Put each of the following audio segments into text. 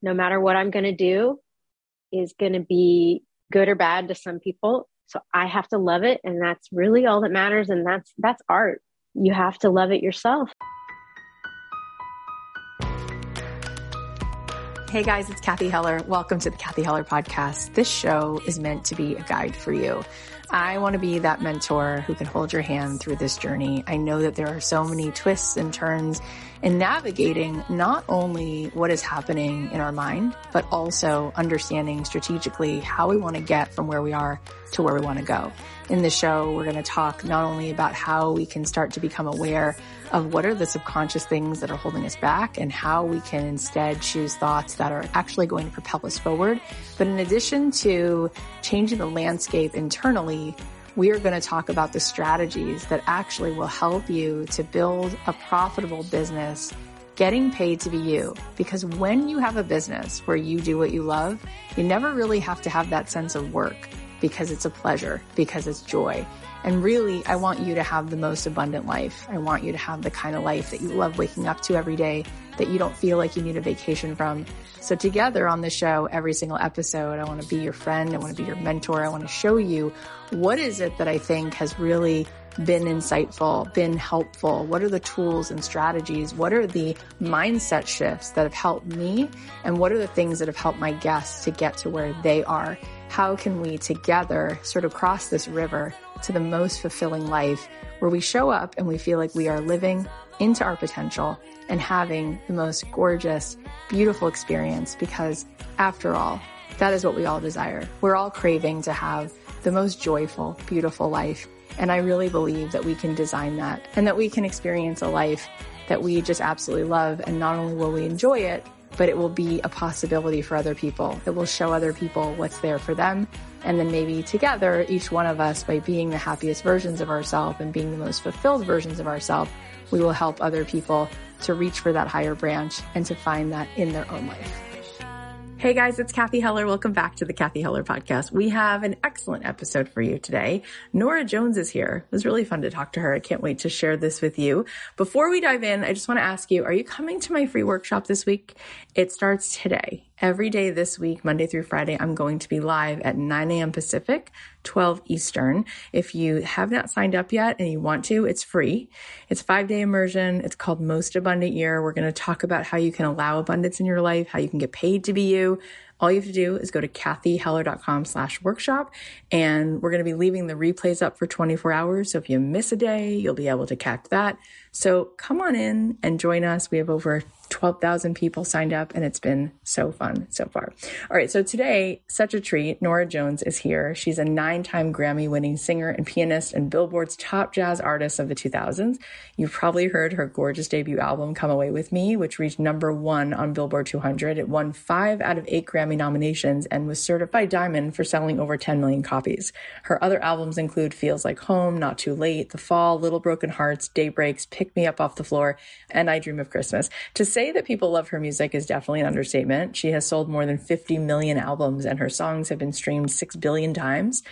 no matter what I'm going to do is going to be good or bad to some people. So I have to love it. And that's really all that matters. And that's, that's art. You have to love it yourself. Hey guys, it's Cathy Heller. Welcome to the Cathy Heller podcast. This show is meant to be a guide for you. I want to be that mentor who can hold your hand through this journey. I know that there are so many twists and turns in navigating not only what is happening in our mind, but also understanding strategically how we want to get from where we are to where we want to go. In the show, we're going to talk not only about how we can start to become aware of what are the subconscious things that are holding us back and how we can instead choose thoughts that are actually going to propel us forward. But in addition to changing the landscape internally, we are going to talk about the strategies that actually will help you to build a profitable business getting paid to be you. Because when you have a business where you do what you love, you never really have to have that sense of work because it's a pleasure, because it's joy. And really, I want you to have the most abundant life. I want you to have the kind of life that you love waking up to every day, that you don't feel like you need a vacation from. So together on the show, every single episode, I want to be your friend. I want to be your mentor. I want to show you what is it that I think has really been insightful, been helpful? What are the tools and strategies? What are the mindset shifts that have helped me? And what are the things that have helped my guests to get to where they are? How can we together sort of cross this river to the most fulfilling life where we show up and we feel like we are living into our potential and having the most gorgeous, beautiful experience because after all, that is what we all desire. We're all craving to have the most joyful, beautiful life. And I really believe that we can design that and that we can experience a life that we just absolutely love. And not only will we enjoy it, but it will be a possibility for other people. It will show other people what's there for them. And then maybe together, each one of us, by being the happiest versions of ourselves and being the most fulfilled versions of ourselves, we will help other people to reach for that higher branch and to find that in their own life. Hey guys, it's Cathy Heller. Welcome back to the Cathy Heller podcast. We have an excellent episode for you today. Norah Jones is here. It was really fun to talk to her. I can't wait to share this with you. Before we dive in, I just want to ask you, are you coming to my free workshop this week? It starts today. Every day this week, Monday through Friday, I'm going to be live at 9 a.m. Pacific, 12 Eastern. If you have not signed up yet and you want to, it's free. It's five day immersion. It's called Most Abundant Year. We're going to talk about how you can allow abundance in your life, how you can get paid to be you, all you have to do is go to cathyheller.com slash workshop and we're going to be leaving the replays up for 24 hours. So if you miss a day, you'll be able to catch that. So come on in and join us. We have over 12,000 people signed up and it's been so fun so far. All right. So today, such a treat. Norah Jones is here. She's a nine time Grammy winning singer and pianist and Billboard's top jazz artist of the 2000s. You've probably heard her gorgeous debut album, Come Away With Me, which reached number one on Billboard 200. It won five out of eight Grammy nominations and was certified diamond for selling over 10 million copies. Her other albums include Feels Like Home, Not Too Late, The Fall, Little Broken Hearts, Daybreaks, Pick Me Up Off the Floor, and I Dream of Christmas. To say that people love her music is definitely an understatement. She has sold more than 50 million albums and her songs have been streamed 6 billion times.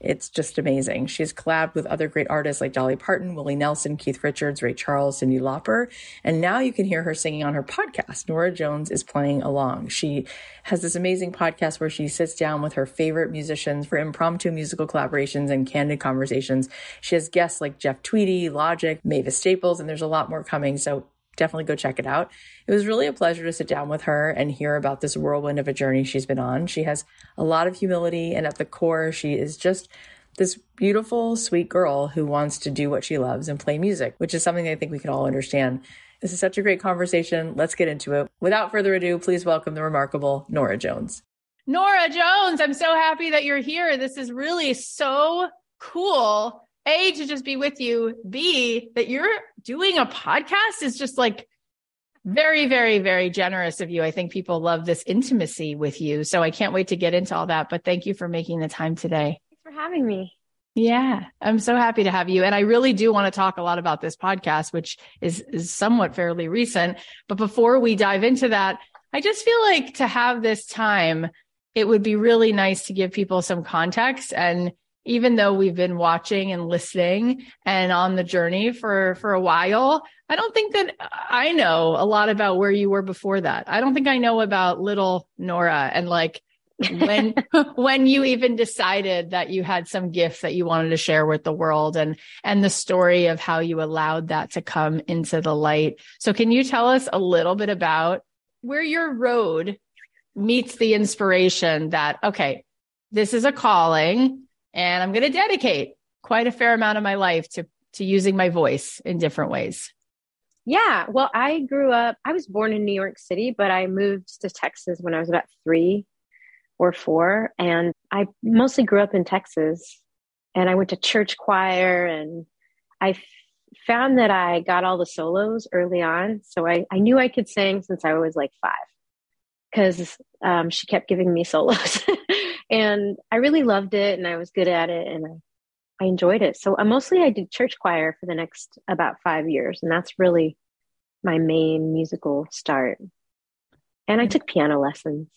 It's just amazing. She's collabed with other great artists like Dolly Parton, Willie Nelson, Keith Richards, Ray Charles, Cyndi Lauper. And now you can hear her singing on her podcast. Norah Jones is playing along. She has this amazing podcast where she sits down with her favorite musicians for impromptu musical collaborations and candid conversations. She has guests like Jeff Tweedy, Logic, Mavis Staples, and there's a lot more coming. So definitely go check it out. It was really a pleasure to sit down with her and hear about this whirlwind of a journey she's been on. She has a lot of humility, and at the core, she is just this beautiful, sweet girl who wants to do what she loves and play music, which is something I think we can all understand. This is such a great conversation. Let's get into it. Without further ado, please welcome the remarkable Norah Jones. Norah Jones, I'm so happy that you're here. This is really so cool a, to just be with you. B, that you're doing a podcast is just like very, very, very generous of you. I think people love this intimacy with you. So I can't wait to get into all that. But thank you for making the time today. Thanks for having me. Yeah, I'm so happy to have you. And I really do want to talk a lot about this podcast, which is, is somewhat fairly recent. But before we dive into that, I just feel like to have this time, it would be really nice to give people some context and even though we've been watching and listening and on the journey for for a while I don't think that I know a lot about where you were before that. I don't think I know about little Norah and like when when you even decided that you had some gift that you wanted to share with the world and and the story of how you allowed that to come into the light. So can you tell us a little bit about where your road meets the inspiration that okay, this is a calling and I'm going to dedicate quite a fair amount of my life to to using my voice in different ways. Yeah. Well, I grew up, I was born in New York City, but I moved to Texas when I was about three or four. And I mostly grew up in Texas. And I went to church choir and I f- found that I got all the solos early on. So I, I knew I could sing since I was like five because um, she kept giving me solos. and I really loved it and I was good at it. And I I enjoyed it. So uh, mostly I did church choir for the next about five years, and that's really my main musical start. And I took piano lessons.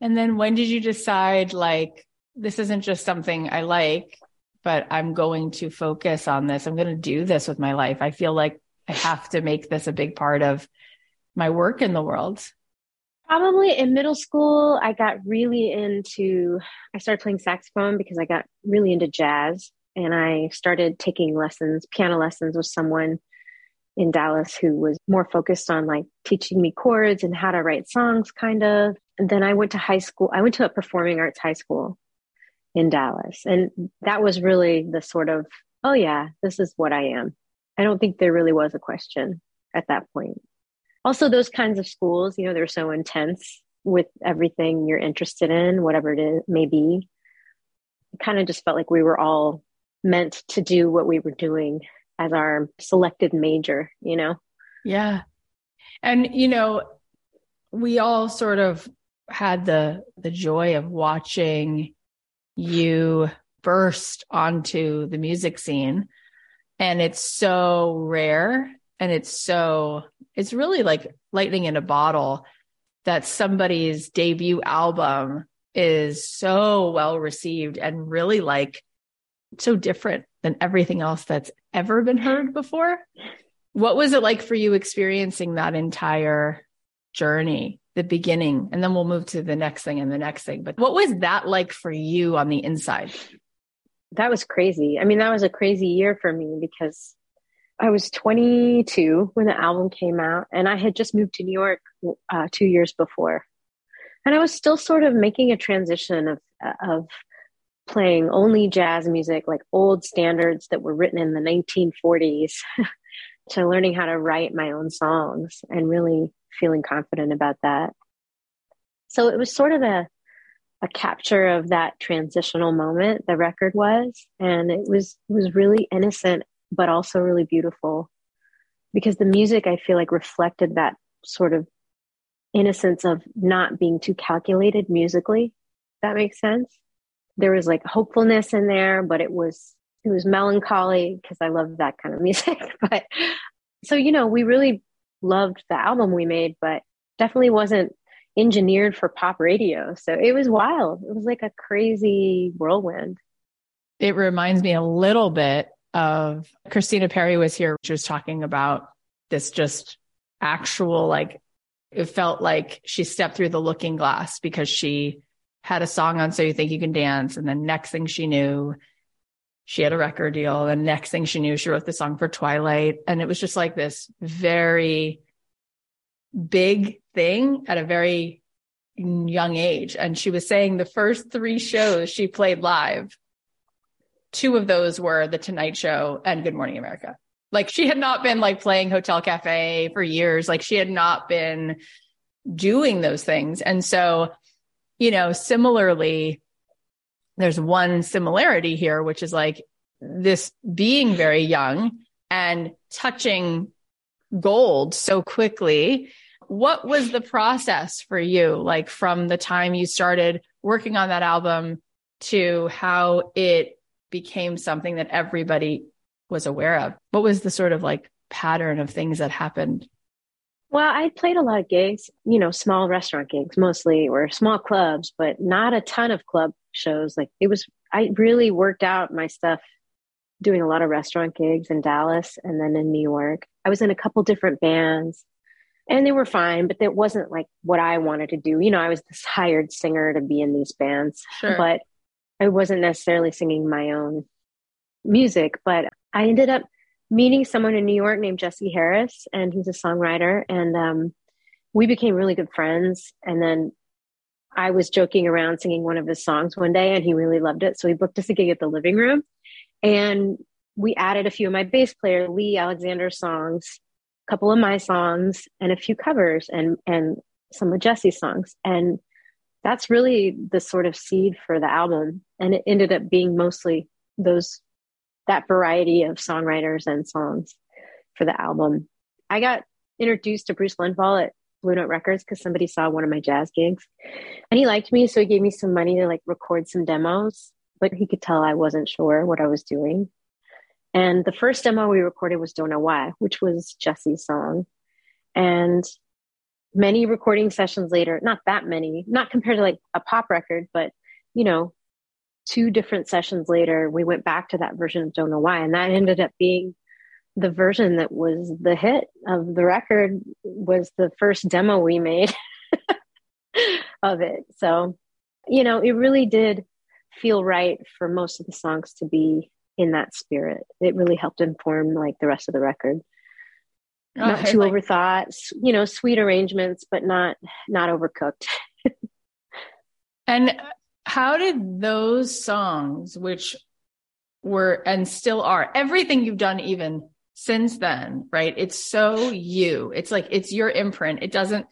And then when did you decide like this isn't just something I like, but I'm going to focus on this. I'm going to do this with my life. I feel like I have to make this a big part of my work in the world. Probably in middle school, I got really into, I started playing saxophone because I got really into jazz and I started taking lessons, piano lessons with someone in Dallas who was more focused on like teaching me chords and how to write songs, kind of. And then I went to high school. I went to a performing arts high school in Dallas. And that was really the sort of, oh, yeah, this is what I am. I don't think there really was a question at that point. Also, those kinds of schools, you know, they're so intense with everything you're interested in, whatever it is, may be. It kind of just felt like we were all meant to do what we were doing as our selected major, you know? Yeah. And, you know, we all sort of had the the joy of watching you burst onto the music scene and it's so rare and it's so it's really like lightning in a bottle that somebody's debut album is so well received and really like so different than everything else that's ever been heard before. What was it like for you experiencing that entire journey, the beginning, and then we'll move to the next thing and the next thing. But what was that like for you on the inside? That was crazy. I mean, that was a crazy year for me because I was 22 when the album came out, and I had just moved to New York uh, two years before, and I was still sort of making a transition of of playing only jazz music, like old standards that were written in the 1940s, to learning how to write my own songs and really feeling confident about that. So it was sort of a a capture of that transitional moment the record was and it was it was really innocent but also really beautiful because the music I feel like reflected that sort of innocence of not being too calculated musically that makes sense there was like hopefulness in there, but it was it was melancholy because I love that kind of music. but so you know, we really loved the album we made, but definitely wasn't engineered for pop radio. So it was wild. It was like a crazy whirlwind. It reminds me a little bit of Christina Perri was here. She was talking about this just actual like it felt like she stepped through the looking glass because she had a song on So You Think You Can Dance. And the next thing she knew, she had a record deal. The next thing she knew, she wrote the song for Twilight. And it was just like this very big thing at a very young age. And she was saying the first three shows she played live, two of those were The Tonight Show and Good Morning America. Like she had not been like playing Hotel Cafe for years. Like she had not been doing those things. And so you know, similarly, there's one similarity here, which is like this being very young and touching gold so quickly. What was the process for you, like from the time you started working on that album to how it became something that everybody was aware of? What was the sort of like pattern of things that happened well, I played a lot of gigs, you know, small restaurant gigs mostly or small clubs, but not a ton of club shows. Like it was, I really worked out my stuff doing a lot of restaurant gigs in Dallas and then in New York. I was in a couple different bands and they were fine, but it wasn't like what I wanted to do. You know, I was this hired singer to be in these bands, Sure. but I wasn't necessarily singing my own music. But I ended up meeting someone in New York named Jesse Harris, and he's a songwriter. And um, we became really good friends. And then I was joking around singing one of his songs one day, and he really loved it. So he booked us a gig at the living room. And we added a few of my bass player, Lee Alexander songs, a couple of my songs, and a few covers and, and some of Jesse's songs. And that's really the sort of seed for the album. And it ended up being mostly those, that variety of songwriters and songs for the album. I got introduced to Bruce Lundvall at Blue Note Records because somebody saw one of my jazz gigs and he liked me. So he gave me some money to like record some demos, but he could tell I wasn't sure what I was doing. And the first demo we recorded was Don't Know Why, which was Jesse's song. And many recording sessions later, not that many, not compared to like a pop record, but you know, two different sessions later, we went back to that version of Don't Know Why. And that ended up being the version that was the hit of the record was the first demo we made of it. So, you know, it really did feel right for most of the songs to be in that spirit. It really helped inform like the rest of the record. Not too like- overthought, you know, sweet arrangements, but not not overcooked. And how did those songs, which were and still are everything you've done even since then, right? It's so you. It's like it's your imprint. It doesn't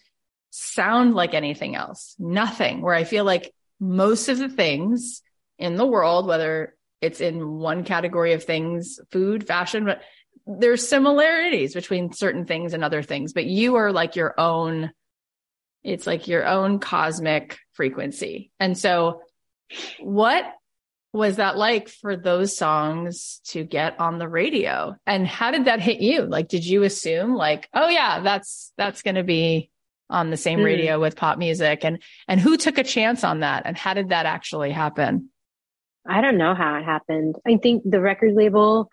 sound like anything else. Nothing. Where I feel like most of the things in the world, whether it's in one category of things, food, fashion, but there's similarities between certain things and other things, but you are like your own it's like your own cosmic frequency. And so what was that like for those songs to get on the radio? And how did that hit you? Like did you assume like, oh yeah, that's that's going to be on the same Mm. radio with pop music and and who took a chance on that and how did that actually happen? I don't know how it happened. I think the record label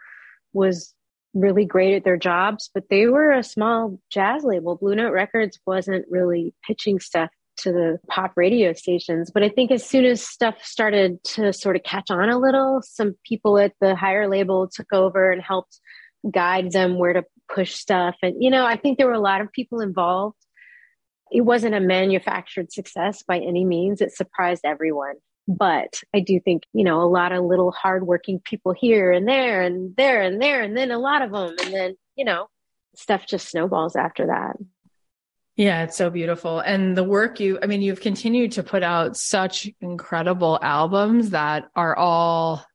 was really great at their jobs, but they were a small jazz label. Blue Note Records wasn't really pitching stuff to the pop radio stations. But I think as soon as stuff started to sort of catch on a little, some people at the higher label took over and helped guide them where to push stuff. And, you know, I think there were a lot of people involved. It wasn't a manufactured success by any means. It surprised everyone. But I do think, you know, a lot of little hardworking people here and there and there and there, and then a lot of them. And then, you know, stuff just snowballs after that. Yeah, it's so beautiful. And the work you, I mean, you've continued to put out such incredible albums that are all,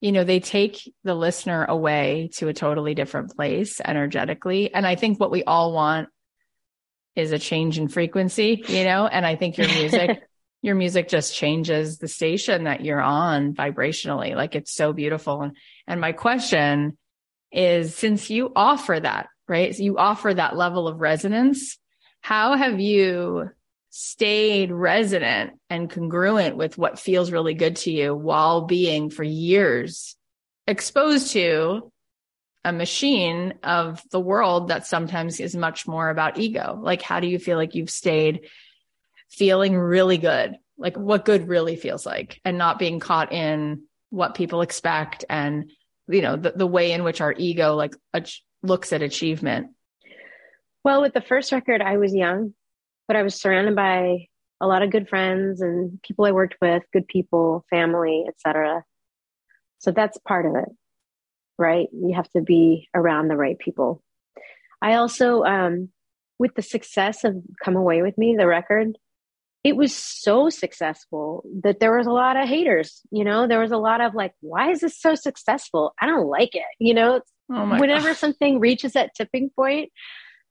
you know, they take the listener away to a totally different place energetically. And I think what we all want is a change in frequency, you know, and I think your music, your music just changes the station that you're on vibrationally. Like it's so beautiful. And, and my question is since you offer that, right? So you offer that level of resonance how have you stayed resonant and congruent with what feels really good to you while being for years exposed to a machine of the world that sometimes is much more about ego? Like, how do you feel like you've stayed feeling really good? Like, what good really feels like and not being caught in what people expect and, you know, the, the way in which our ego like ach- looks at achievement. Well, with the first record, I was young, but I was surrounded by a lot of good friends and people I worked with, good people, family, etc. So that's part of it, right? You have to be around the right people. I also, um, with the success of Come Away with Me, the record, it was so successful that there was a lot of haters. You know, there was a lot of like, why is this so successful? I don't like it. You know, Oh whenever God. something reaches that tipping point,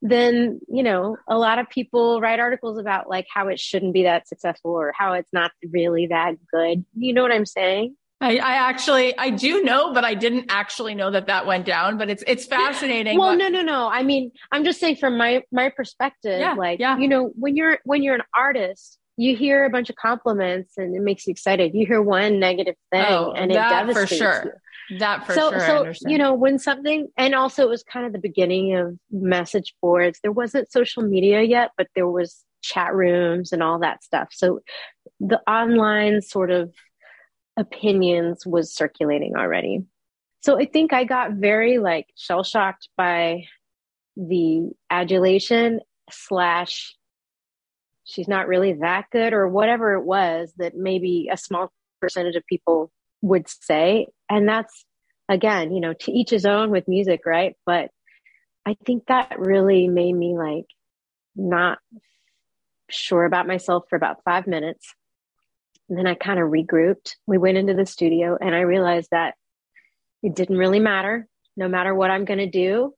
then you know a lot of people write articles about like how it shouldn't be that successful or how it's not really that good. You know what I'm saying? I, I actually I do know, but I didn't actually know that that went down. But it's it's fascinating. Well, no, no, no. I mean, I'm just saying from my my perspective, Yeah, like yeah. you know, when you're when you're an artist, you hear a bunch of compliments and it makes you excited. You hear one negative thing Oh, and it that for sure. you. That for so, sure. So, you know, when something, and also it was kind of the beginning of message boards. There wasn't social media yet, but there was chat rooms and all that stuff. So the online sort of opinions was circulating already. So I think I got very like shell shocked by the adulation slash she's not really that good or whatever it was that maybe a small percentage of people would say. And that's again, you know, to each his own with music, right? But I think that really made me like not sure about myself for about five minutes. And then I kind of regrouped. We went into the studio and I realized that it didn't really matter. No matter what I'm going to do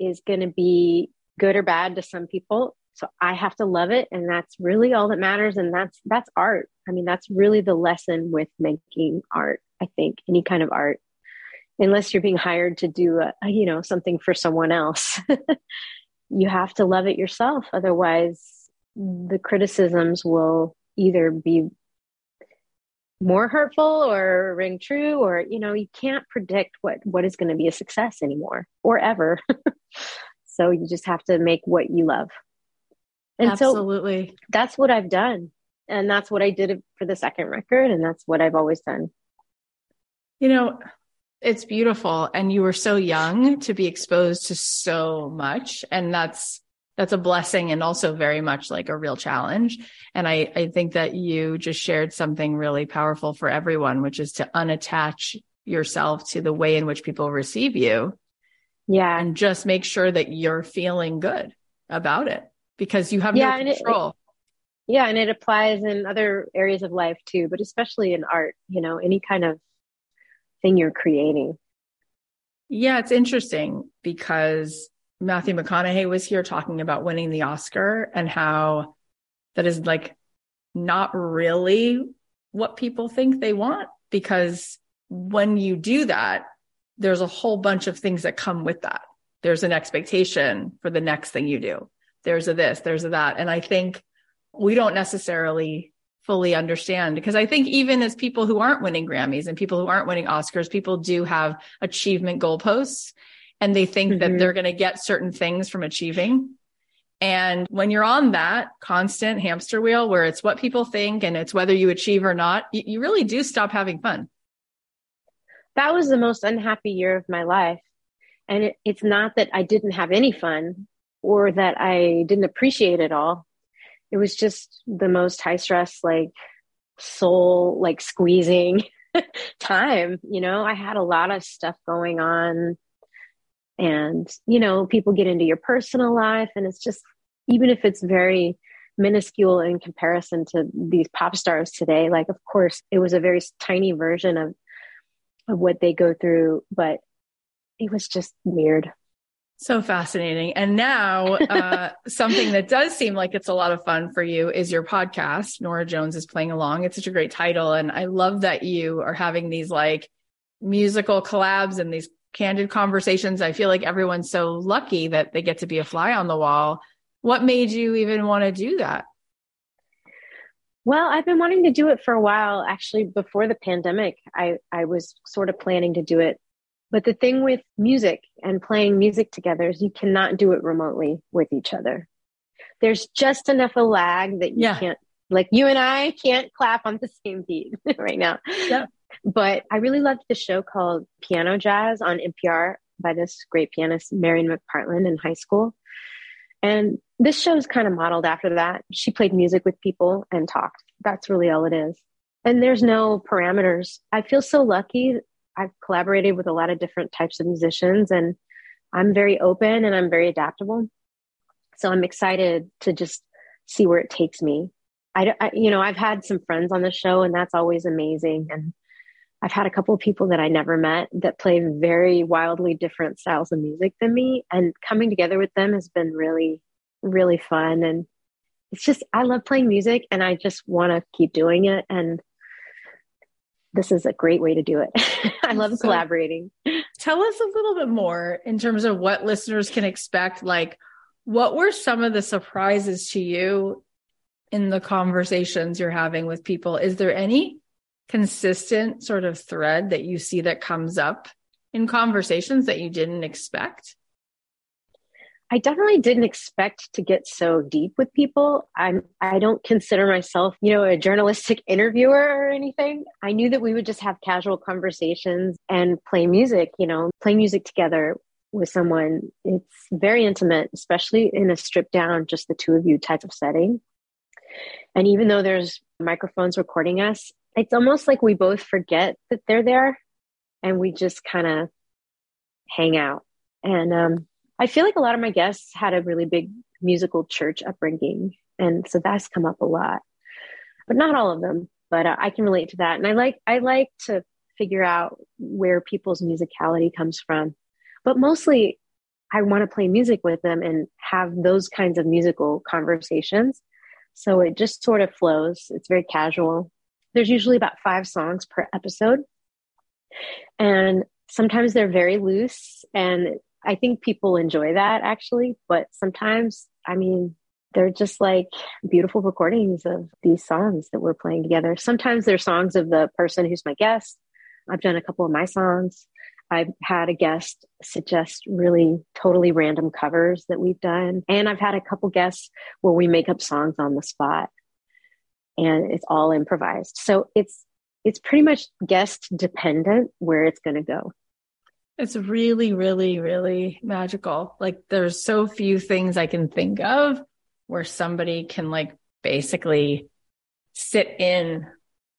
is going to be good or bad to some people. So I have to love it. And that's really all that matters. And that's, that's art. I mean, that's really the lesson with making art. I think any kind of art, unless you're being hired to do a, you know, something for someone else, you have to love it yourself. Otherwise the criticisms will either be more hurtful or ring true or you know you can't predict what what is going to be a success anymore or ever so you just have to make what you love. And absolutely. so that's what i've done. And that's what i did for the second record. And that's what i've always done. You know it's beautiful. And you were so young to be exposed to so much. And that's that's a blessing and also very much like a real challenge. And I, I think that you just shared something really powerful for everyone, which is to unattach yourself to the way in which people receive you. Yeah. And just make sure that you're feeling good about it because you have yeah, no control. It, yeah. And it applies in other areas of life too, but especially in art, you know, any kind of thing you're creating. Yeah. It's interesting because Matthew McConaughey was here talking about winning the Oscar and how that is like not really what people think they want because when you do that, there's a whole bunch of things that come with that. There's an expectation for the next thing you do. There's a this, there's a that. And I think we don't necessarily fully understand because I think even as people who aren't winning Grammys and people who aren't winning Oscars, people do have achievement goalposts and they think mm-hmm. that they're going to get certain things from achieving. And when you're on that constant hamster wheel where it's what people think and it's whether you achieve or not, you, you really do stop having fun. That was the most unhappy year of my life. And it, it's not that I didn't have any fun or that I didn't appreciate it all. It was just the most high stress, like soul, like squeezing time. You know, I had a lot of stuff going on and you know people get into your personal life and it's just even if it's very minuscule in comparison to these pop stars today like of course it was a very tiny version of of what they go through but it was just weird so fascinating. And now, uh, something that does seem like it's a lot of fun for you is your podcast. Norah Jones is playing along. It's such a great title. And I love that you are having these like musical collabs and these candid conversations. I feel like everyone's so lucky that they get to be a fly on the wall. What made you even want to do that? Well, I've been wanting to do it for a while. Actually, before the pandemic, I, I was sort of planning to do it. But the thing with music and playing music together is you cannot do it remotely with each other. There's just enough a lag that you yeah. can't, like you and I can't clap on the same beat right now. Yep. But I really loved the show called Piano Jazz on NPR by this great pianist, Marian McPartland, in high school. And this show is kind of modeled after that. She played music with people and talked. That's really all it is. And there's no parameters. I feel so lucky. I've collaborated with a lot of different types of musicians and I'm very open and I'm very adaptable. So I'm excited to just see where it takes me. I, I you know, I've had some friends on the show and that's always amazing. And I've had a couple of people that I never met that play very wildly different styles of music than me. And coming together with them has been really, really fun. And it's just, I love playing music and I just want to keep doing it. And this is a great way to do it. I love so, collaborating. Tell us a little bit more in terms of what listeners can expect. Like, what were some of the surprises to you in the conversations you're having with people? Is there any? consistent sort of thread that you see that comes up in conversations that you didn't expect? I definitely didn't expect to get so deep with people. I'm I don't consider myself, you know, a journalistic interviewer or anything. I knew that we would just have casual conversations and play music, you know, play music together with someone. It's very intimate, especially in a stripped down just the two of you type of setting. And even though there's microphones recording us, it's almost like we both forget that they're there and we just kind of hang out. And um I feel like a lot of my guests had a really big musical church upbringing. And so that's come up a lot, but not all of them, but uh, I can relate to that. And I like, I like to figure out where people's musicality comes from, but mostly I want to play music with them and have those kinds of musical conversations. So it just sort of flows. It's very casual. There's usually about five songs per episode. And sometimes they're very loose and I think people enjoy that actually, but sometimes, I mean, they're just like beautiful recordings of these songs that we're playing together. Sometimes they're songs of the person who's my guest. I've done a couple of my songs. I've had a guest suggest really totally random covers that we've done. And I've had a couple guests where we make up songs on the spot and it's all improvised. So it's, it's pretty much guest dependent where it's going to go. It's really, really, really magical. Like there's so few things I can think of where somebody can like basically sit in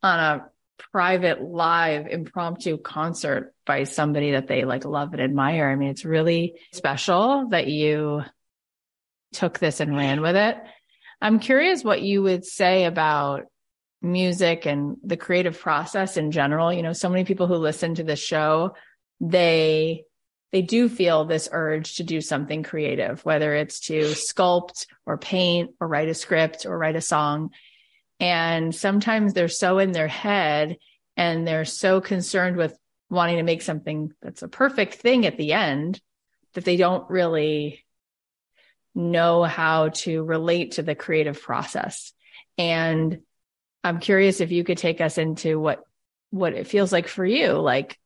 on a private live impromptu concert by somebody that they like love and admire. I mean, it's really special that you took this and ran with it. I'm curious what you would say about music and the creative process in general. You know, so many people who listen to this show they they do feel this urge to do something creative, whether it's to sculpt or paint or write a script or write a song. And sometimes they're so in their head and they're so concerned with wanting to make something that's a perfect thing at the end that they don't really know how to relate to the creative process. And I'm curious if you could take us into what what it feels like for you like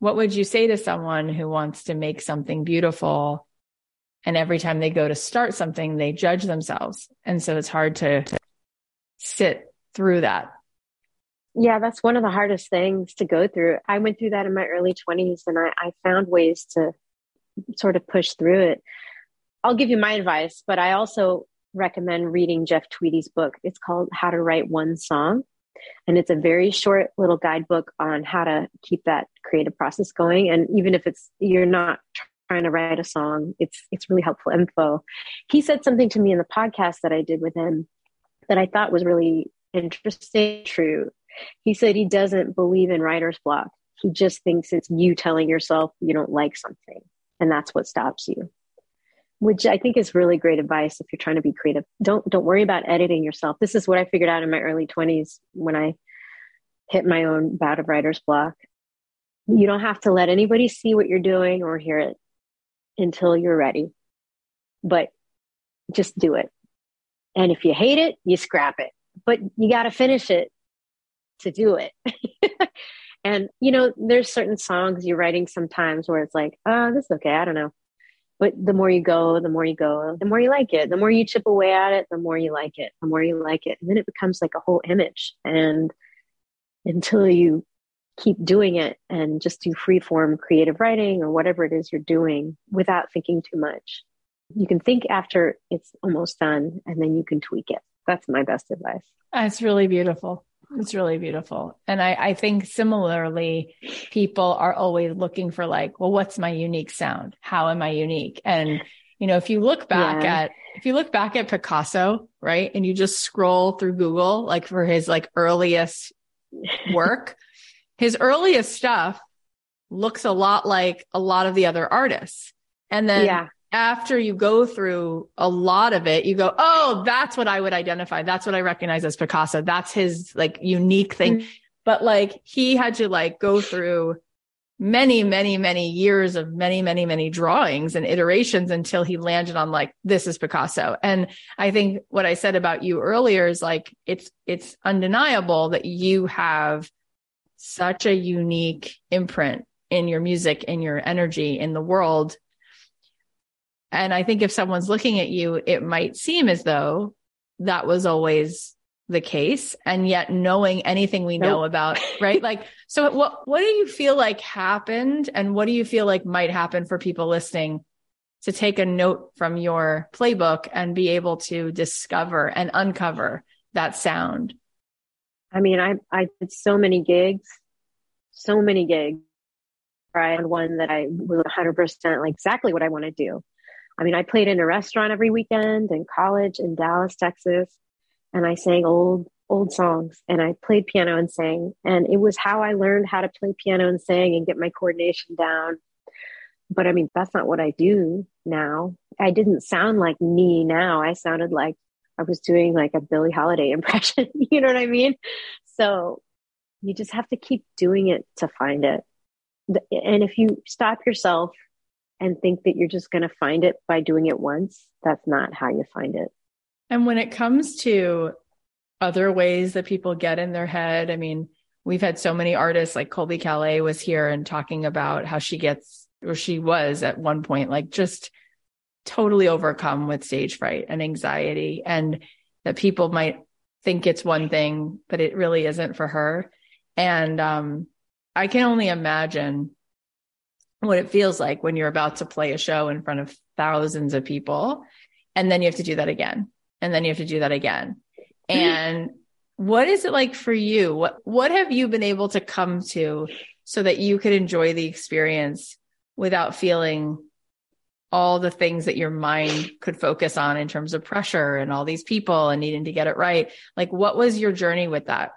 what would you say to someone who wants to make something beautiful? And every time they go to start something they judge themselves. And so it's hard to sit through that. Yeah that's one of the hardest things to go through. I went through that in my early 20s and i, I found ways to sort of push through it. I'll give you my advice but i also recommend reading jeff tweedy's book. It's called how to write one song. And it's a very short little guidebook on how to keep that creative process going. And even if it's, you're not trying to write a song, it's, it's really helpful info. He said something to me in the podcast that I did with him that I thought was really interesting, true. He said he doesn't believe in writer's block. He just thinks it's you telling yourself you don't like something. And that's what stops you which I think is really great advice if you're trying to be creative. Don't don't worry about editing yourself. This is what I figured out in my early 20s when I hit my own bout of writer's block. You don't have to let anybody see what you're doing or hear it until you're ready. But just do it. And if you hate it, you scrap it. But you got to finish it to do it. and you know, there's certain songs you're writing sometimes where it's like, oh, this is okay. I don't know but the more you go, the more you go, the more you like it. The more you chip away at it, the more you like it, the more you like it. And then it becomes like a whole image. And until you keep doing it and just do free form creative writing or whatever it is you're doing without thinking too much, you can think after it's almost done and then you can tweak it. That's my best advice. That's really beautiful. It's really beautiful. And I, I think similarly, people are always looking for like, well, what's my unique sound? How am I unique? And, you know, if you look back yeah. at, if you look back at Picasso, right, and you just scroll through Google, like for his like earliest work, his earliest stuff looks a lot like a lot of the other artists. And then yeah after you go through a lot of it, you go, Oh, that's what I would identify. That's what I recognize as Picasso. That's his like unique thing. Mm-hmm. But like he had to like go through many, many, many years of many, many, many drawings and iterations until he landed on like, this is Picasso. And I think what I said about you earlier is like, it's, it's undeniable that you have such a unique imprint in your music, in your energy, in the world. And I think if someone's looking at you, it might seem as though that was always the case and yet knowing anything we know nope. about right like so what what do you feel like happened and what do you feel like might happen for people listening to take a note from your playbook and be able to discover and uncover that sound i mean i i did so many gigs so many gigs I had one that I was 100% like exactly what I want to do. I mean, I played in a restaurant every weekend in college in Dallas, Texas and I sang old old songs and I played piano and sang and it was how I learned how to play piano and sing and get my coordination down. But I mean, that's not what I do now. I didn't sound like me now. I sounded like I was doing like a Billie Holiday impression. you know what I mean? So you just have to keep doing it to find it. And if you stop yourself and think that you're just going to find it by doing it once, that's not how you find it. And when it comes to other ways that people get in their head, I mean, we've had so many artists like Colbie Caillat was here and talking about how she gets, or she was at one point, like just totally overcome with stage fright and anxiety, and that people might think it's one thing, but it really isn't for her. And um, I can only imagine what it feels like when you're about to play a show in front of thousands of people, and then you have to do that again and then you have to do that again. And what is it like for you? What what have you been able to come to so that you could enjoy the experience without feeling all the things that your mind could focus on in terms of pressure and all these people and needing to get it right? Like what was your journey with that?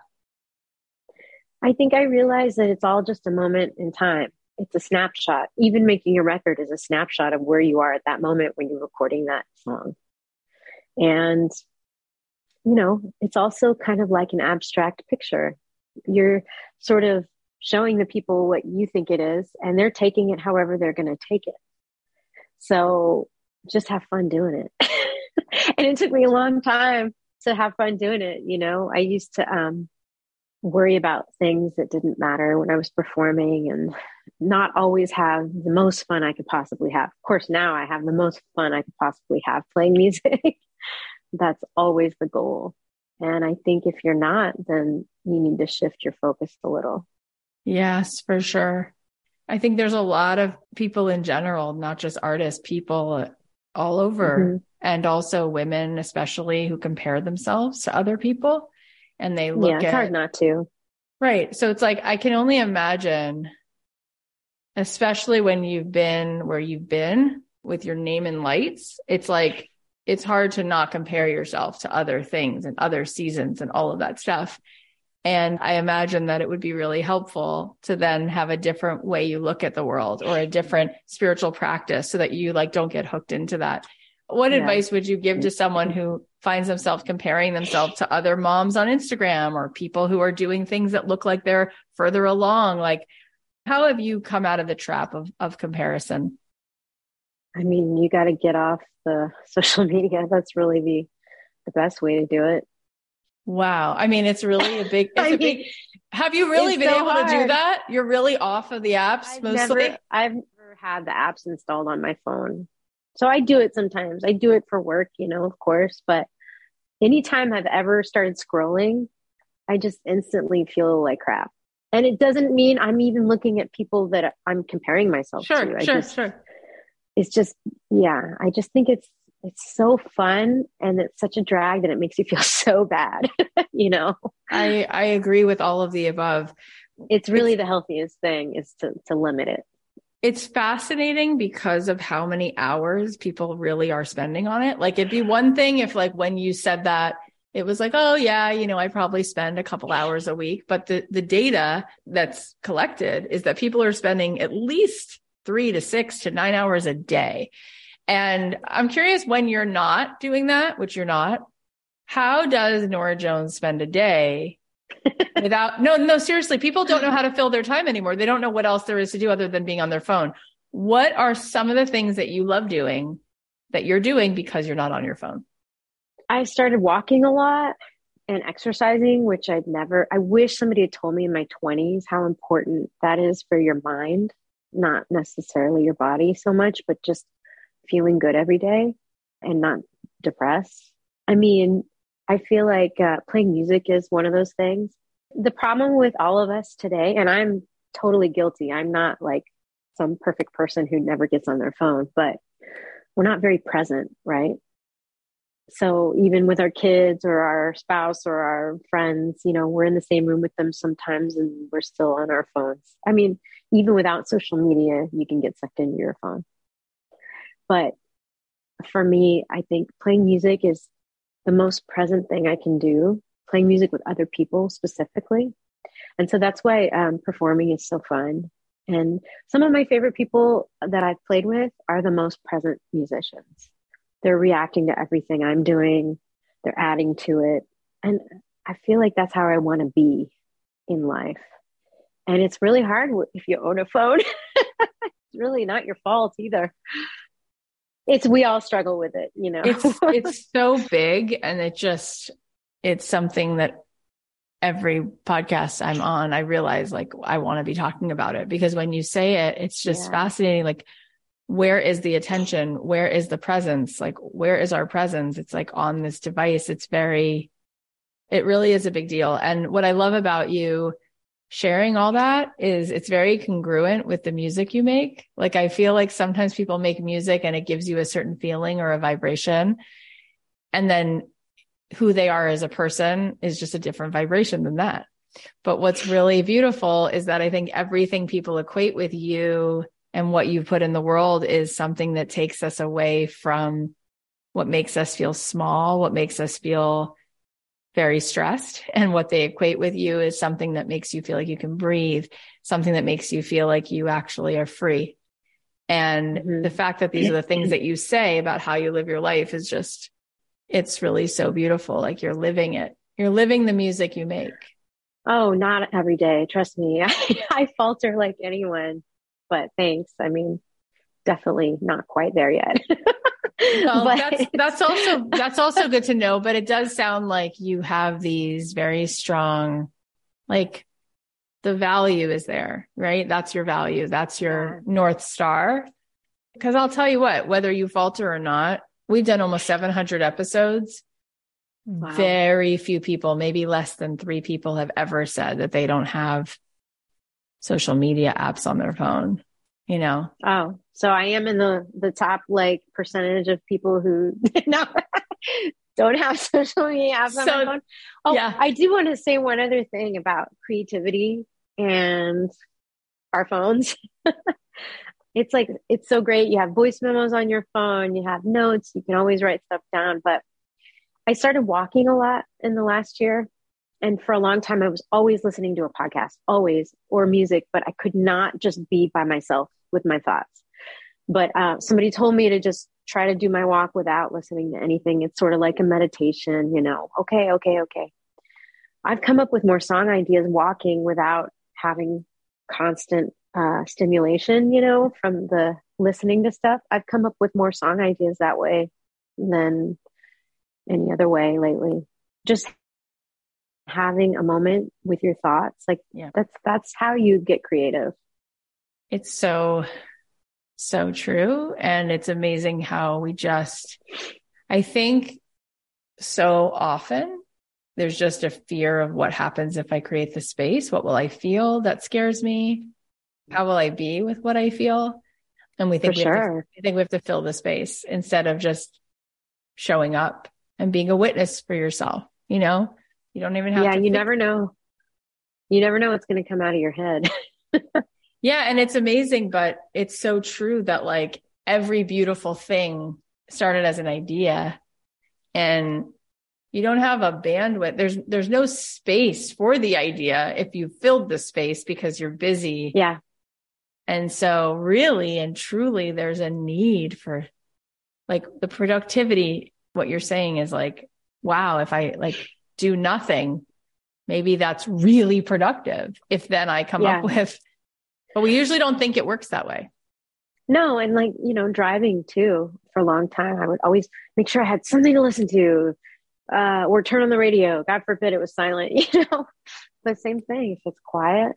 I think I realized that it's all just a moment in time. It's a snapshot. Even making a record is a snapshot of where you are at that moment when you're recording that song. And, you know, it's also kind of like an abstract picture. You're sort of showing the people what you think it is, and they're taking it however they're going to take it. So just have fun doing it. and it took me a long time to have fun doing it. You know, I used to um, worry about things that didn't matter when I was performing and not always have the most fun I could possibly have. Of course, now I have the most fun I could possibly have playing music. That's always the goal. And I think if you're not, then you need to shift your focus a little. Yes, for sure. I think there's a lot of people in general, not just artists, people all over, mm-hmm. and also women, especially who compare themselves to other people. And they look yeah, it's at, hard not to. Right. So it's like, I can only imagine, especially when you've been where you've been with your name in lights, it's like it's hard to not compare yourself to other things and other seasons and all of that stuff. And I imagine that it would be really helpful to then have a different way you look at the world or a different spiritual practice so that you like don't get hooked into that. What yeah. advice would you give to someone who finds themselves comparing themselves to other moms on Instagram or people who are doing things that look like they're further along? Like, how have you come out of the trap of, of comparison? I mean, you got to get off the social media. That's really the the best way to do it. Wow. I mean, it's really a big, it's a big, have you really been so able hard. to do that? You're really off of the apps I've mostly? Never, I've never had the apps installed on my phone. So I do it sometimes. I do it for work, you know, of course, but anytime I've ever started scrolling, I just instantly feel like crap. And it doesn't mean I'm even looking at people that I'm comparing myself sure, to. I sure, just, sure it's just yeah i just think it's it's so fun and it's such a drag that it makes you feel so bad you know? I i agree with all of the above. It's really it's, the healthiest thing is to to limit it. It's fascinating because of how many hours people really are spending on it. Like it'd be one thing if like when you said that it was like, oh yeah, you know, I probably spend a couple hours a week, but the the data that's collected is that people are spending at least three to six to nine hours a day. And I'm curious when you're not doing that, which you're not, how does Norah Jones spend a day without no no seriously people don't know how to fill their time anymore. They don't know what else there is to do other than being on their phone. What are some of the things that you love doing that you're doing because you're not on your phone? I started walking a lot and exercising which i'd never i wish somebody had told me in my 20s how important that is for your mind not necessarily your body so much but just feeling good every day and not depressed i mean I feel like uh, playing music is one of those things. The problem with all of us today, and I'm totally guilty, I'm not like some perfect person who never gets on their phone, but we're not very present, right? So even with our kids or our spouse or our friends, you know, we're in the same room with them sometimes and we're still on our phones. I mean, even without social media, you can get sucked into your phone. But for me, I think playing music is the most present thing I can do, playing music with other people specifically. And so that's why um, performing is so fun. And some of my favorite people that I've played with are the most present musicians. They're reacting to everything I'm doing, they're adding to it. And I feel like that's how I want to be in life. And it's really hard if you own a phone. it's really not your fault either it's we all struggle with it you know. It's it's so big and it just it's something that every podcast i'm on i realize like i want to be talking about it because when you say it it's just yeah. fascinating like where is the attention? Where is the presence? Like where is our presence? It's like on this device. It's very it really is a big deal. And what i love about you sharing all that is it's very congruent with the music you make. Like I feel like sometimes people make music and it gives you a certain feeling or a vibration. And then who they are as a person is just a different vibration than that. But what's really beautiful is that I think everything people equate with you and what you put in the world is something that takes us away from what makes us feel small, what makes us feel very stressed and what they equate with you is something that makes you feel like you can breathe, something that makes you feel like you actually are free. And mm-hmm. the fact that these are the things that you say about how you live your life is just, it's really so beautiful. Like you're living it. You're living the music you make. Oh, not every day. Trust me. I, I falter like anyone, but thanks. I mean, definitely not quite there yet. well, but that's that's also that's also good to know. But it does sound like you have these very strong, like the value is there, right? That's your value. That's your north star. Because I'll tell you what, whether you falter or not, we've done almost 700 episodes. Wow. Very few people, maybe less than three people, have ever said that they don't have social media apps on their phone you know oh so i am in the the top like percentage of people who no, don't have social media apps on so, phone. Oh yeah. I do want to say one other thing about creativity and our phones. It's like it's so great. You have voice memos on your phone. You have notes. You can always write stuff down. But i started walking a lot in the last year. And for a long time i was always listening to a podcast always or music but i could not just be by myself with my thoughts but uh, somebody told me to just try to do my walk without listening to anything. It's sort of like a meditation you know. Okay okay okay. I've come up with more song ideas walking without having constant uh, stimulation you know from the listening to stuff. I've come up with more song ideas that way than any other way lately. Just having a moment with your thoughts like yeah. that's that's how you get creative. It's so so true and it's amazing how we just i think so often there's just a fear of what happens if i create the space what will i feel that scares me how will i be with what i feel and we think we, sure. to, we think we have to fill the space instead of just showing up and being a witness for yourself you know you don't even have yeah, you never know. You never know what's going to come out of your head. yeah. And it's amazing, but it's so true that like every beautiful thing started as an idea and you don't have a bandwidth. There's, there's no space for the idea if you filled the space because you're busy. Yeah. And so really and truly there's a need for like the productivity. What you're saying is like, wow, if I like do nothing, maybe that's really productive if then I come yeah. up with, but we usually don't think it works that way. No, and like, you know, driving too for a long time, I would always make sure I had something to listen to uh, or turn on the radio. God forbid it was silent, you know, the same thing. If it's quiet,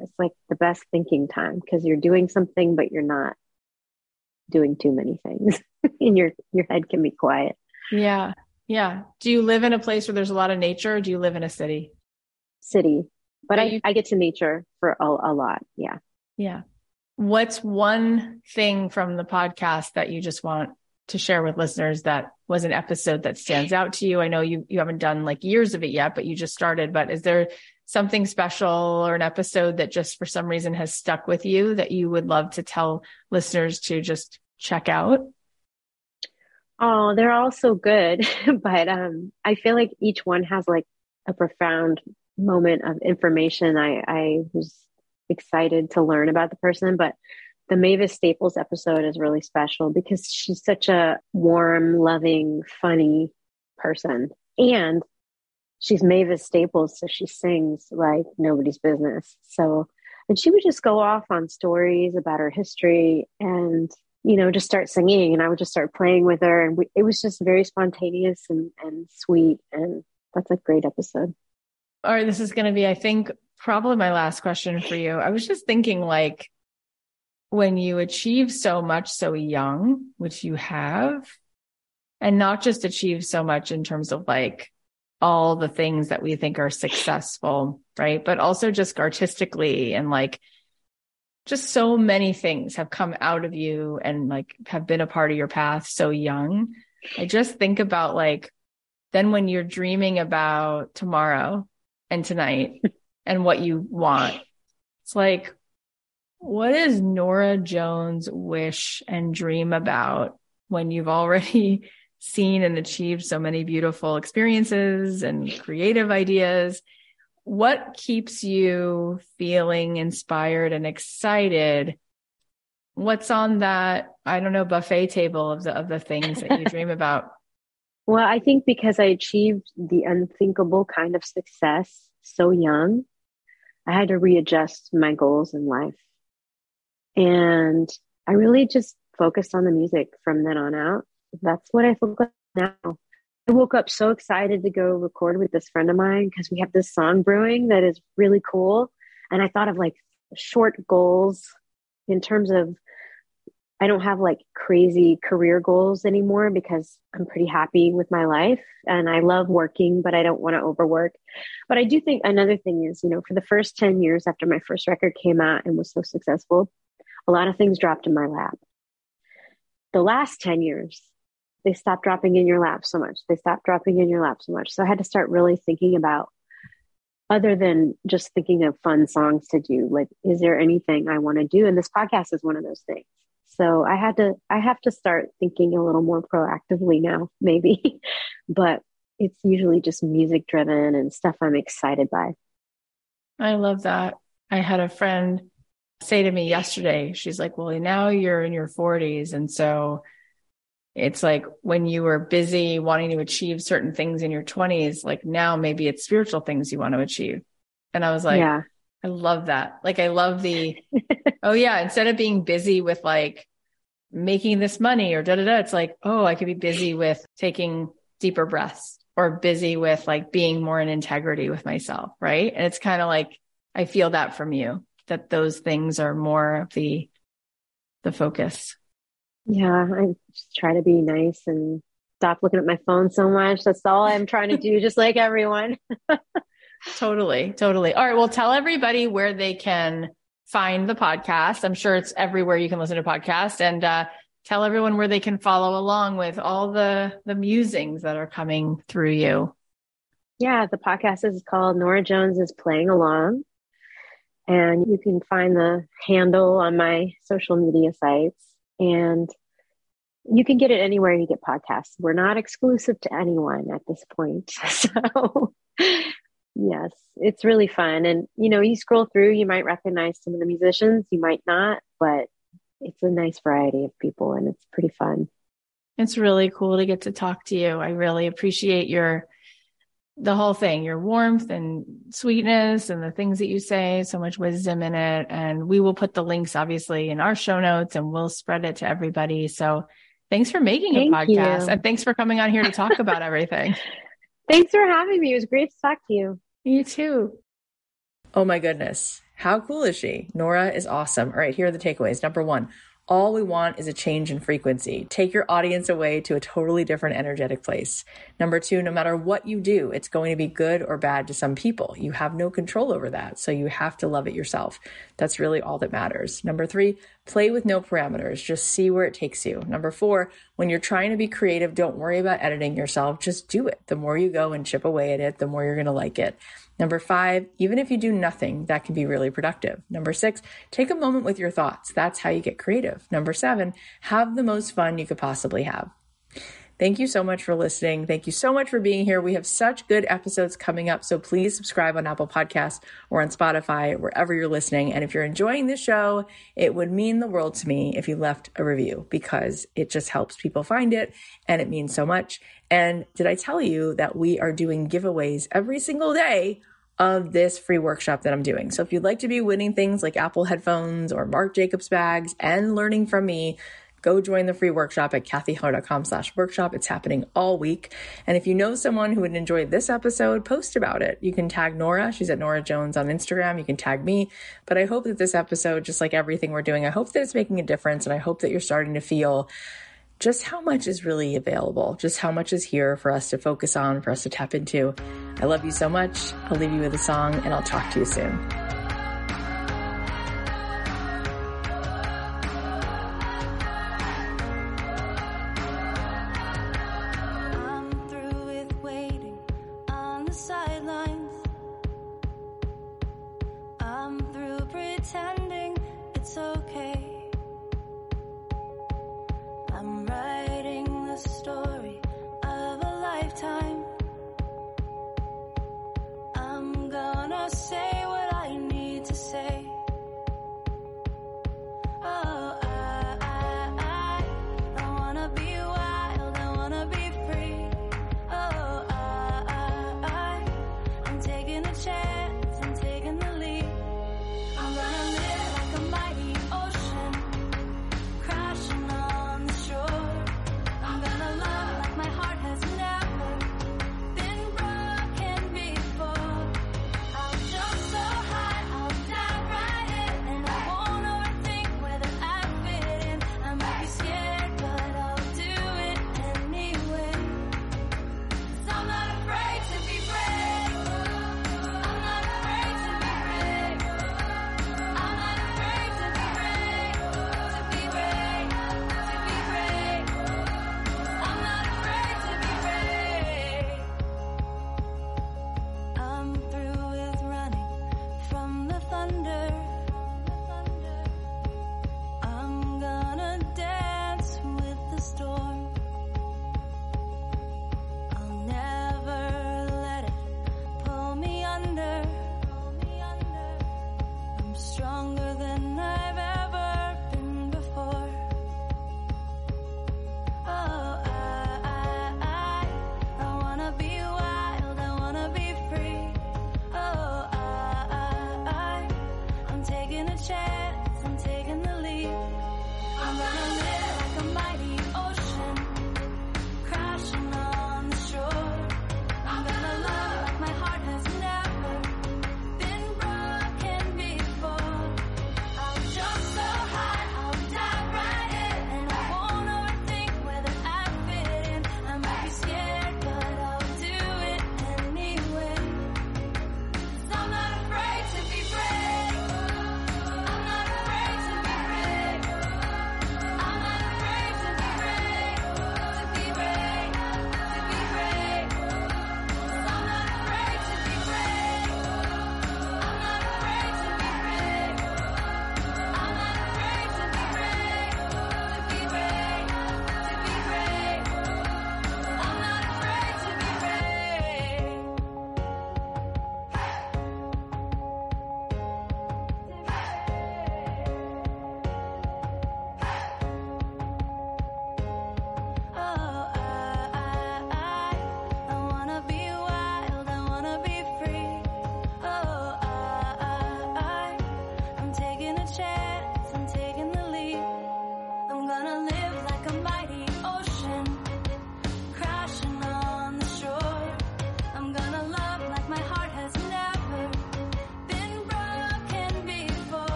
it's like the best thinking time because you're doing something, but you're not doing too many things and your, your head can be quiet. Yeah. Yeah. Do you live in a place where there's a lot of nature or do you live in a city? City, but, I. I get to nature for a, a lot. Yeah. Yeah. What's one thing from the podcast that you just want to share with listeners that was an episode that stands out to you? I know you you haven't done like years of it yet, but you just started. But is there something special or an episode that just for some reason has stuck with you that you would love to tell listeners to just check out? Oh, they're all so good, but um, I feel like each one has like a profound moment of information. I I was excited to learn about the person. But the Mavis Staples episode is really special because she's such a warm, loving, funny person. And she's Mavis Staples, so she sings like nobody's business. So, and she would just go off on stories about her history and, you know, just start singing. And I would just start playing with her. And we, it was just very spontaneous and, and sweet. And that's a great episode. All right. This is going to be, I think, probably my last question for you. I was just thinking like when you achieve so much so young, which you have, and not just achieve so much in terms of like all the things that we think are successful, right? But also just artistically and like just so many things have come out of you and like have been a part of your path so young. I just think about like then when you're dreaming about tomorrow and tonight and what you want. It's like, what does Norah Jones wish and dream about when you've already seen and achieved so many beautiful experiences and creative ideas? What keeps you feeling inspired and excited? What's on that, I don't know, buffet table of the of the things that you dream about? Well, I think because I achieved the unthinkable kind of success so young, I had to readjust my goals in life. And I really just focused on the music from then on out. That's what I focus on now. I woke up so excited to go record with this friend of mine because we have this song brewing that is really cool. And I thought of like short goals in terms of I don't have like crazy career goals anymore because I'm pretty happy with my life and I love working, but I don't want to overwork. But I do think another thing is, you know, for the first 10 years after my first record came out and was so successful, a lot of things dropped in my lap. The last 10 years, they stopped dropping in your lap so much. They stopped dropping in your lap so much. So I had to start really thinking about other than just thinking of fun songs to do, like, is there anything I want to do? And this podcast is one of those things so I had to, I have to start thinking a little more proactively now, maybe, but it's usually just music driven and stuff I'm excited by. I love that. I had a friend say to me yesterday, she's like, well, now you're in your 40s. And so it's like when you were busy wanting to achieve certain things in your 20s, like now maybe it's spiritual things you want to achieve. And I was like, yeah. I love that. Like, I love the, oh, yeah, instead of being busy with like making this money or da da da, it's like, oh, I could be busy with taking deeper breaths or busy with like being more in integrity with myself. Right. And it's kind of like, I feel that from you that those things are more of the, the focus. Yeah. I just try to be nice and stop looking at my phone so much. That's all I'm trying to do, just like everyone. Totally. Totally. All right. Well, tell everybody where they can find the podcast. I'm sure it's everywhere you can listen to podcasts and, uh, tell everyone where they can follow along with all the, the musings that are coming through you. Yeah. The podcast is called Norah Jones is playing along and you can find the handle on my social media sites and you can get it anywhere you get podcasts. We're not exclusive to anyone at this point. So Yes, it's really fun. And, you know, you scroll through, you might recognize some of the musicians, you might not, but it's a nice variety of people and it's pretty fun. It's really cool to get to talk to you. I really appreciate your the whole thing, your warmth and sweetness and the things that you say, so much wisdom in it. And we will put the links obviously in our show notes and we'll spread it to everybody. So thanks for making Thank a podcast you. and thanks for coming on here to talk about everything. Thanks for having me. It was great to talk to you. You too. Oh my goodness. How cool is she? Norah is awesome. All right, here are the takeaways. Number one, all we want is a change in frequency. Take your audience away to a totally different energetic place. Number two, no matter what you do, it's going to be good or bad to some people. You have no control over that. So you have to love it yourself. That's really all that matters. Number three, play with no parameters. Just see where it takes you. Number four, when you're trying to be creative, don't worry about editing yourself. Just do it. The more you go and chip away at it, the more you're going to like it. Number five, even if you do nothing, that can be really productive. Number six, take a moment with your thoughts. That's how you get creative. Number seven, have the most fun you could possibly have. Thank you so much for listening. Thank you so much for being here. We have such good episodes coming up. So please subscribe on Apple Podcasts or on Spotify, wherever you're listening. And if you're enjoying the show, it would mean the world to me if you left a review because it just helps people find it and it means so much. And did I tell you that we are doing giveaways every single day of this free workshop that I'm doing. So if you'd like to be winning things like Apple headphones or Marc Jacobs bags and learning from me, go join the free workshop at cathyheller.com slash workshop. It's happening all week. And if you know someone who would enjoy this episode, post about it. You can tag Norah. She's at Norah Jones on Instagram. You can tag me. But I hope that this episode, just like everything we're doing, I hope that it's making a difference. And I hope that you're starting to feel just how much is really available, just how much is here for us to focus on, for us to tap into. I love you so much. I'll leave you with a song and I'll talk to you soon. thunder.